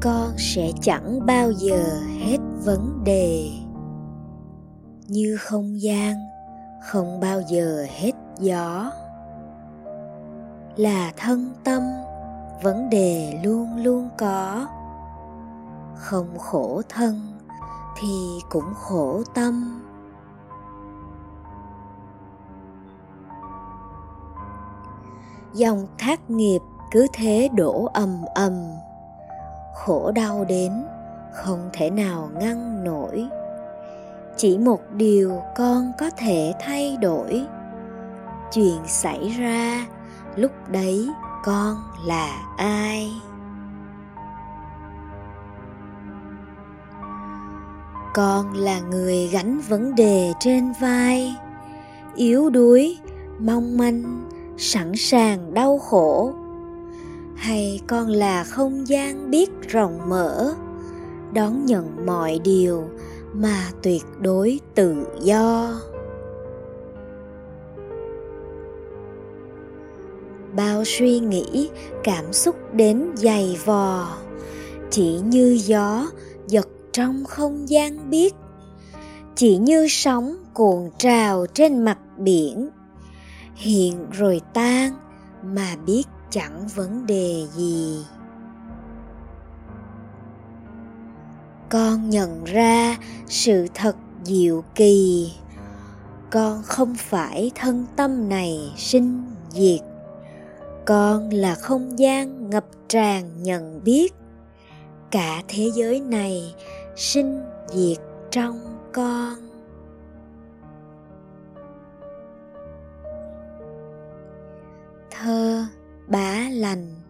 con sẽ chẳng bao giờ hết vấn đề. Như không gian, không bao giờ hết gió. Là thân tâm, vấn đề luôn luôn có. Không khổ thân thì cũng khổ tâm. Dòng thác nghiệp cứ thế đổ ầm ầm khổ đau đến, không thể nào ngăn nổi. Chỉ một điều con có thể thay đổi. Chuyện xảy ra, lúc đấy con là ai? Con là người gánh vấn đề trên vai, yếu đuối, mong manh, sẵn sàng đau khổ hay con là không gian biết rộng mở, đón nhận mọi điều mà tuyệt đối tự do. Bao suy nghĩ, cảm xúc đến dày vò, chỉ như gió giật trong không gian biết, chỉ như sóng cuộn trào trên mặt biển, hiện rồi tan mà biết chẳng vấn đề gì. Con nhận ra sự thật diệu kỳ. Con không phải thân tâm này sinh diệt. Con là không gian ngập tràn nhận biết. Cả thế giới này sinh diệt trong con. Thơ bá lành.